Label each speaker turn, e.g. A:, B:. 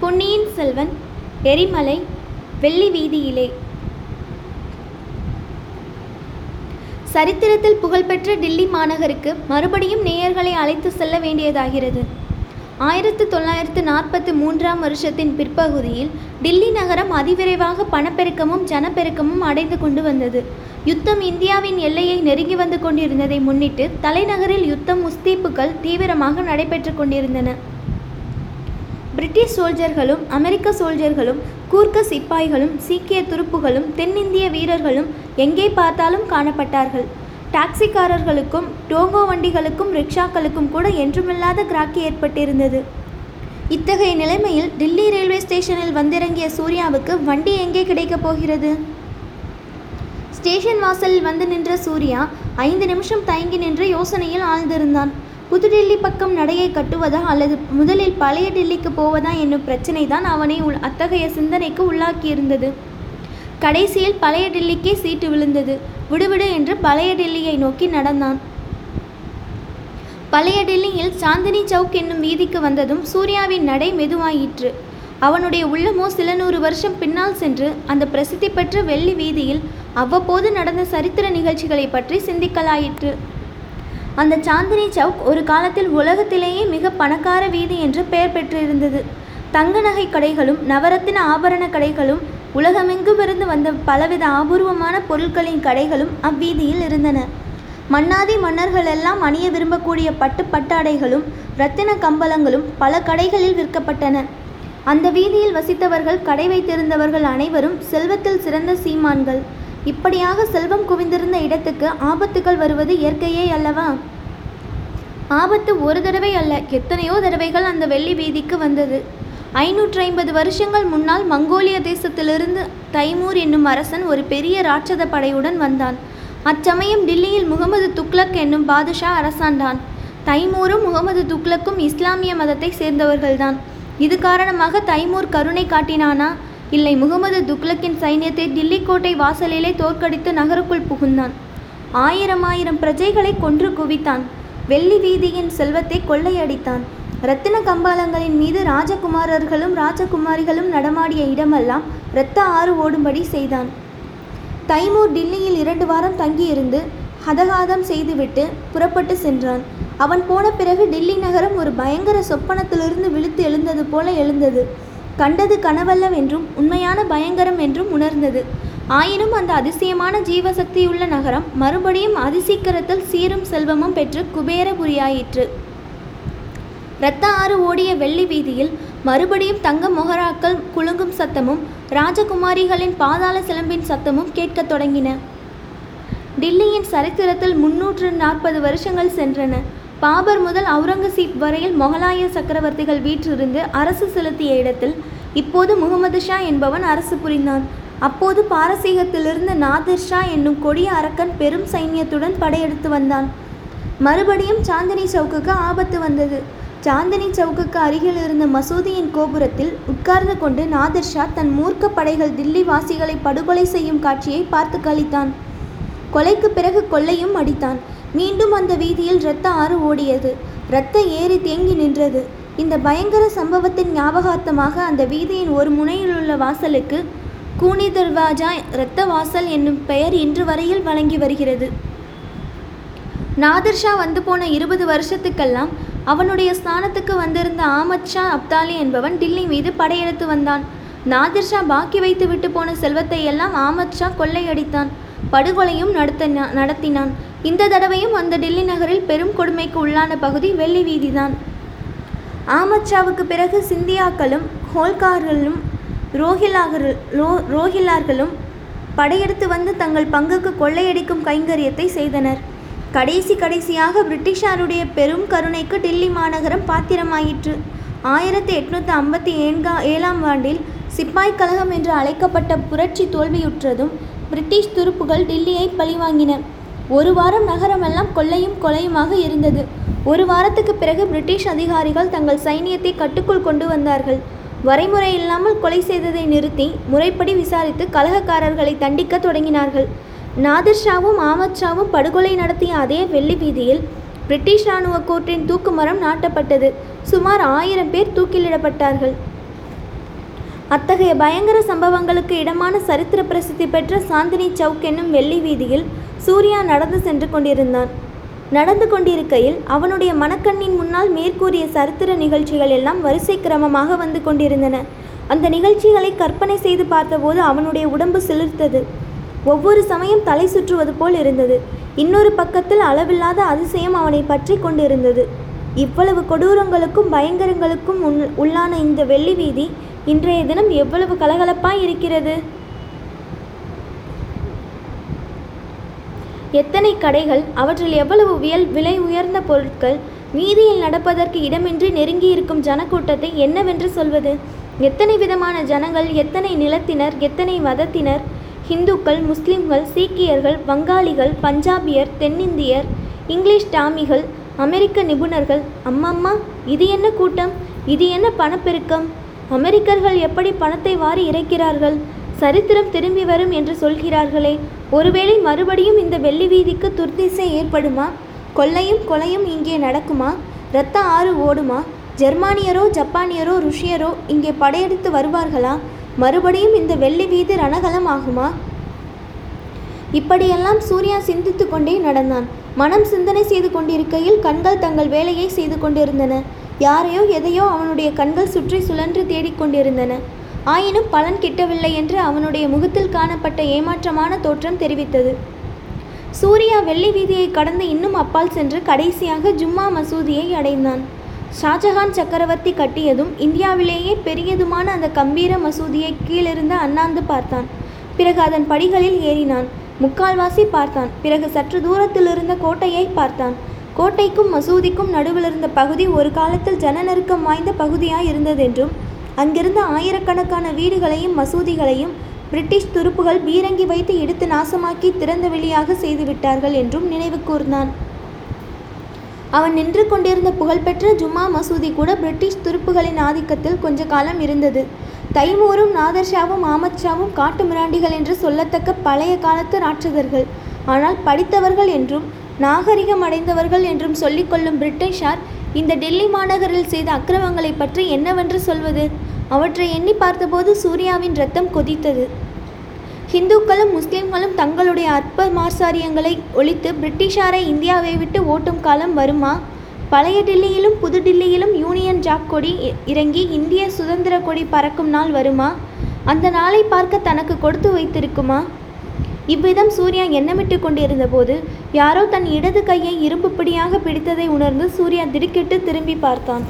A: பொன்னியின் செல்வன் எரிமலை வெள்ளி வீதியிலே. சரித்திரத்தில் புகழ்பெற்ற டில்லி மாநகருக்கு மறுபடியும் நேயர்களை அழைத்து செல்ல வேண்டியதாகிறது. ஆயிரத்து தொள்ளாயிரத்து நாற்பத்தி மூன்றாம் வருஷத்தின் பிற்பகுதியில் டில்லி நகரம் அதிவிரைவாக பணப்பெருக்கமும் ஜனப்பெருக்கமும் அடைந்து கொண்டு வந்தது. யுத்தம் இந்தியாவின் எல்லையை நெருங்கி வந்து கொண்டிருந்ததை முன்னிட்டு தலைநகரில் யுத்தம் முஸ்தீப்புகள் தீவிரமாக நடைபெற்று கொண்டிருந்தன. பிரிட்டிஷ் சோல்ஜர்களும் அமெரிக்க சோல்ஜர்களும் கூர்க்க சிப்பாய்களும் சீக்கிய துருப்புகளும் தென்னிந்திய வீரர்களும் எங்கே பார்த்தாலும் காணப்பட்டார்கள். டாக்ஸிக்காரர்களுக்கும் டோங்கோ வண்டிகளுக்கும் ரிக்ஷாக்களுக்கும் கூட என்றுமில்லாத கிராக்கி ஏற்பட்டிருந்தது. இத்தகைய நிலைமையில் டில்லி ரயில்வே ஸ்டேஷனில் வந்திறங்கிய சூர்யாவுக்கு வண்டி எங்கே கிடைக்கப் போகிறது? ஸ்டேஷன் வாசலில் வந்து நின்ற சூர்யா ஐந்து நிமிஷம் தயங்கி நின்று யோசனையில் ஆழ்ந்திருந்தான். புதுடில்லி பக்கம் நடையை கட்டுவதா அல்லது முதலில் பழைய டில்லிக்கு போவதா என்னும் பிரச்சனை தான் அவனை உள் அத்தகைய சிந்தனைக்கு உள்ளாக்கியிருந்தது. கடைசியில் பழைய டில்லிக்கே சீட்டு விழுந்தது. விடுவிடு என்று பழைய டில்லியை நோக்கி நடந்தான். பழைய டில்லியில் சாந்தினி சவுக் என்னும் வீதிக்கு வந்ததும் சூர்யாவின் நடை மெதுவாயிற்று. அவனுடைய உள்ளமோ சில நூறு வருஷம் பின்னால் சென்று அந்த பிரசித்தி பெற்ற வெள்ளி வீதியில் அவ்வப்போது நடந்த சரித்திர நிகழ்ச்சிகளை பற்றி சிந்திக்கலாயிற்று. அந்த சாந்தினி சவுக் ஒரு காலத்தில் உலகத்திலேயே மிக பணக்கார வீதி என்று பெயர் பெற்றிருந்தது. தங்க நகை கடைகளும் நவரத்தின ஆபரண கடைகளும் உலகமெங்குமிருந்து வந்த பலவித அபூர்வமான பொருட்களின் கடைகளும் அவ்வீதியில் இருந்தன. மன்னாதி மன்னர்கள் எல்லாம் அணிய விரும்பக்கூடிய பட்டு பட்டாடைகளும் இரத்தின கம்பளங்களும் பல கடைகளில் விற்கப்பட்டன. அந்த வீதியில் வசித்தவர்கள் கடை வைத்திருந்தவர்கள் அனைவரும் செல்வத்தில் சிறந்த சீமான்கள். இப்படியாக செல்வம் குவிந்திருந்த இடத்துக்கு ஆபத்துகள் வருவது இயற்கையே அல்லவா? ஆபத்து ஒரு தடவை அல்ல எத்தனையோ தடவைகள் அந்த வெள்ளி வீதிக்கு வந்தது. ஐநூற்றி ஐம்பது வருஷங்கள் முன்னால் மங்கோலிய தேசத்திலிருந்து தைமூர் என்னும் அரசன் ஒரு பெரிய ராட்சத படையுடன் வந்தான். அச்சமயம் டில்லியில் முகமது துக்ளக் என்னும் பாதுஷா அரசாண்டான். தைமூரும் முகமது துக்ளக்கும் இஸ்லாமிய மதத்தை சேர்ந்தவர்கள்தான். இது காரணமாக தைமூர் கருணை காட்டினானா? இல்லை முகமது துக்லக்கின் சைன்யத்தை டில்லி கோட்டை வாசலிலே தோற்கடித்து நகருக்குள் புகுந்தான். ஆயிரம் ஆயிரம் பிரஜைகளை கொன்று குவித்தான். வெள்ளி வீதியின் செல்வத்தை கொள்ளையடித்தான். இரத்தின கம்பாலங்களின் மீது ராஜகுமாரர்களும் ராஜகுமாரிகளும் நடமாடிய இடமெல்லாம் இரத்த ஆறு ஓடும்படி செய்தான். தைமூர் டில்லியில் இரண்டு வாரம் தங்கியிருந்து ஹதகாதம் செய்துவிட்டு புறப்பட்டு சென்றான். அவன் போன பிறகு டில்லி நகரம் ஒரு பயங்கர சொப்பனத்திலிருந்து விழுத்து எழுந்தது போல எழுந்தது. கண்டது கனவல்லவென்றும் உண்மையான பயங்கரம் என்றும் உணர்ந்தது. ஆயினும் அந்த அதிசயமான ஜீவசக்தியுள்ள நகரம் மறுபடியும் அதிசீக்கிரத்தில் சீரும் செல்வமும் பெற்று குபேரபுரியாயிற்று. இரத்த ஆறு ஓடிய வெள்ளி வீதியில் மறுபடியும் தங்க மொஹராக்கள் குலுங்கும் சத்தமும் ராஜகுமாரிகளின் பாதாள சிலம்பின் சத்தமும் கேட்கத் தொடங்கின. டில்லியின் சரித்திரத்தில் முன்னூற்று நாற்பது வருஷங்கள் சென்றன. பாபர் முதல் அவுரங்கசீப் வரையில் மொகலாய சக்கரவர்த்திகள் வீற்றிருந்து அரசு செலுத்திய இடத்தில் இப்போது முகமது ஷா என்பவன் அரசு புரிந்தான். அப்போது பாரசீகத்திலிருந்து நாதிர் ஷா என்னும் கொடிய அரக்கன் பெரும் சைன்யத்துடன் படையெடுத்து வந்தான். மறுபடியும் சாந்தினி சவுக்குக்கு ஆபத்து வந்தது. சாந்தினி சவுக்குக்கு அருகில் இருந்த மசூதியின் கோபுரத்தில் உட்கார்ந்து கொண்டு நாதிர் ஷா தன் மூர்க்க படைகள் தில்லி வாசிகளை படுகொலை செய்யும் காட்சியை பார்த்து கழித்தான் கொலைக்கு பிறகு கொள்ளையும் அடித்தான். மீண்டும் அந்த வீதியில் இரத்த ஆறு ஓடியது. இரத்த ஏறி தேங்கி நின்றது. இந்த பயங்கர சம்பவத்தின் ஞாபகார்த்தமாக அந்த வீதியின் ஒரு முனையில் உள்ள வாசலுக்கு கூனி தர்வாஜா இரத்த வாசல் என்னும் பெயர் இன்று வரையில் வழங்கி வருகிறது. நாதிர்ஷா வந்து போன இருபது வருஷத்துக்கெல்லாம் அவனுடைய ஸ்தானத்துக்கு வந்திருந்த ஆமத் ஷா அப்தாலி என்பவன் டில்லி மீது படையெடுத்து வந்தான். நாதிர்ஷா பாக்கி வைத்து விட்டு போன செல்வத்தை எல்லாம் ஆமத் ஷா கொள்ளையடித்தான். படுகொலையும் நடத்த நடத்தினான். இந்த தடவையும் அந்த டில்லி நகரில் பெரும் கொடுமைக்கு உள்ளான பகுதி வெள்ளி வீதிதான். ஆமச்சாவுக்கு பிறகு சிந்தியாக்களும் ஹோல்கார்களும் ரோஹிலாகர்கள் ரோ ரோஹில்லார்களும் படையெடுத்து வந்து தங்கள் பங்குக்கு கொள்ளையடிக்கும் கைங்கரியத்தை செய்தனர். கடைசி கடைசியாக பிரிட்டிஷாருடைய பெரும் கருணைக்கு டில்லி மாநகரம் பாத்திரமாயிற்று. ஆயிரத்தி எட்நூற்றி ஐம்பத்தி ஏன்கா ஏழாம் ஆண்டில் சிப்பாய் கழகம் என்று அழைக்கப்பட்ட புரட்சி தோல்வியுற்றதும் பிரிட்டிஷ் துருப்புகள் டில்லியை பழிவாங்கின. ஒரு வாரம் நகரமெல்லாம் கொள்ளையும் கொலையுமாக இருந்தது. ஒரு வாரத்துக்கு பிறகு பிரிட்டிஷ் அதிகாரிகள் தங்கள் சைனியத்தை கட்டுக்குள் கொண்டு வந்தார்கள். வரைமுறை இல்லாமல் கொலை செய்ததை நிறுத்தி முறைப்படி விசாரித்து கலகக்காரர்களை தண்டிக்க தொடங்கினார்கள். நாதிர் ஷாவும் ஆமத் ஷாவும் படுகொலை நடத்திய அதே வெள்ளி வீதியில் பிரிட்டிஷ் இராணுவ கோர்ட்டின் தூக்கு மரம் நாட்டப்பட்டது. சுமார் ஆயிரம் பேர் தூக்கிலிடப்பட்டார்கள். அத்தகைய பயங்கர சம்பவங்களுக்கு இடமான சரித்திர பிரசித்தி பெற்ற சாந்தினி சவுக் என்னும் வெள்ளி வீதியில் சூர்யா நடந்து சென்று கொண்டிருந்தான். நடந்து கொண்டிருக்கையில் அவனுடைய மனக்கண்ணின் முன்னால் மேற்கூறிய சரித்திர நிகழ்ச்சிகள் எல்லாம் வரிசை கிரமமாக வந்து கொண்டிருந்தன. அந்த நிகழ்ச்சிகளை கற்பனை செய்து பார்த்தபோது அவனுடைய உடம்பு சிலிர்த்தது. ஒவ்வொரு சமயம் தலை சுற்றுவது போல் இருந்தது. இன்னொரு பக்கத்தில் அளவில்லாத அதிசயம் அவனை பற்றி கொண்டிருந்தது. இவ்வளவு கொடூரங்களுக்கும் பயங்கரங்களுக்கும் உள்ளான இந்த வெள்ளி வீதி இன்றைய தினம் எவ்வளவு கலகலப்பாய் இருக்கிறது? எத்தனை கடைகள் அவற்றில் எவ்வளவு வியல் விலை உயர்ந்த பொருட்கள் வீதியில் நடப்பதற்கு இடமின்றி நெருங்கியிருக்கும் ஜனக்கூட்டத்தை என்னவென்று சொல்வது? எத்தனை விதமான ஜனங்கள் எத்தனை நிலத்தினர் எத்தனை மதத்தினர்? ஹிந்துக்கள் முஸ்லிம்கள் சீக்கியர்கள் வங்காளிகள் பஞ்சாபியர் தென்னிந்தியர் இங்கிலீஷ் டாமிகள் அமெரிக்க நிபுணர்கள். அம்மம்மா இது என்ன கூட்டம்? இது என்ன பணப்பெருக்கம்? அமெரிக்கர்கள் எப்படி பணத்தை வாரி இறைக்கிறார்கள்? சரித்திரம் திரும்பி வரும் என்று சொல்கிறார்களே. ஒருவேளை மறுபடியும் இந்த வெள்ளி வீதிக்கு துர்திசை ஏற்படுமா? கொள்ளையும் கொலையும் இங்கே நடக்குமா? இரத்த ஆறு ஓடுமா? ஜெர்மானியரோ ஜப்பானியரோ ருஷியரோ இங்கே படையெடுத்து வருவார்களா? மறுபடியும் இந்த வெள்ளி வீதி ரணகலம் ஆகுமா இப்படியெல்லாம் சூர்யா சிந்தித்து கொண்டே நடந்தான். மனம் சிந்தனை செய்து கொண்டிருக்கையில் கண்கள் தங்கள் வேலையை செய்து கொண்டிருந்தன. யாரையோ எதையோ அவனுடைய கண்கள் சுற்றி சுழன்று தேடிக்கொண்டிருந்தன ஆயினும் பலன் கிட்டவில்லை என்று அவனுடைய முகத்தில் காணப்பட்ட ஏமாற்றமான தோற்றம் தெரிவித்தது. சூர்யா வெள்ளி வீதியை கடந்து இன்னும் அப்பால் சென்று கடைசியாக ஜும்மா மசூதியை அடைந்தான். ஷாஜஹான் சக்கரவர்த்தி கட்டியதும் இந்தியாவிலேயே பெரியதுமான அந்த கம்பீர மசூதியை கீழிருந்து அண்ணாந்து பார்த்தான். பிறகு அதன் படிகளில் ஏறினான். முக்கால்வாசி பார்த்தான். பிறகு சற்று தூரத்தில் இருந்த கோட்டையை பார்த்தான். கோட்டைக்கும் மசூதிக்கும் நடுவில் இருந்த பகுதி ஒரு காலத்தில் ஜன நெருக்கம் வாய்ந்த பகுதியாய் இருந்ததென்றும் அங்கிருந்த ஆயிரக்கணக்கான வீடுகளையும் மசூதிகளையும் பிரிட்டிஷ் துருப்புகள் பீரங்கி வைத்து இடித்து நாசமாக்கி திறந்த வெளியாக செய்துவிட்டார்கள் என்றும் நினைவு கூர்ந்தான். அவன் நின்று கொண்டிருந்த புகழ்பெற்ற ஜும்மா மசூதி கூட பிரிட்டிஷ் துருப்புகளின் ஆதிக்கத்தில் கொஞ்ச காலம் இருந்தது. தைமூரும் நாதர்ஷாவும் ஆமத் ஷாவும் காட்டு மிராண்டிகள் என்று சொல்லத்தக்க பழைய காலத்து ராட்சதர்கள். ஆனால் படித்தவர்கள் என்றும் நாகரிகம் அடைந்தவர்கள் என்றும் சொல்லிக்கொள்ளும் பிரிட்டிஷார் இந்த டெல்லி மாநகரில் செய்த அக்கிரமங்களை பற்றி என்னவென்று சொல்வது? அவற்றை எண்ணி பார்த்தபோது சூர்யாவின் ரத்தம் கொதித்தது. ஹிந்துக்களும் முஸ்லிம்களும் தங்களுடைய அற்ப மார்சாரியங்களை ஒழித்து பிரிட்டிஷாரை இந்தியாவை விட்டு ஓட்டும் காலம் வருமா? பழைய டில்லியிலும் புது டில்லியிலும் யூனியன் ஜாக் கொடி இறங்கி இந்திய சுதந்திர கொடி பறக்கும் நாள் வருமா? அந்த நாளை பார்க்க தனக்கு கொடுத்து வைத்திருக்குமா? இவ்விதம் சூர்யா எண்ணமிட்டு கொண்டிருந்தபோது யாரோ தன் இடது கையை இரும்பு பிடியாக பிடித்ததை உணர்ந்து சூர்யா திடுக்கிட்டு திரும்பி பார்த்தான்.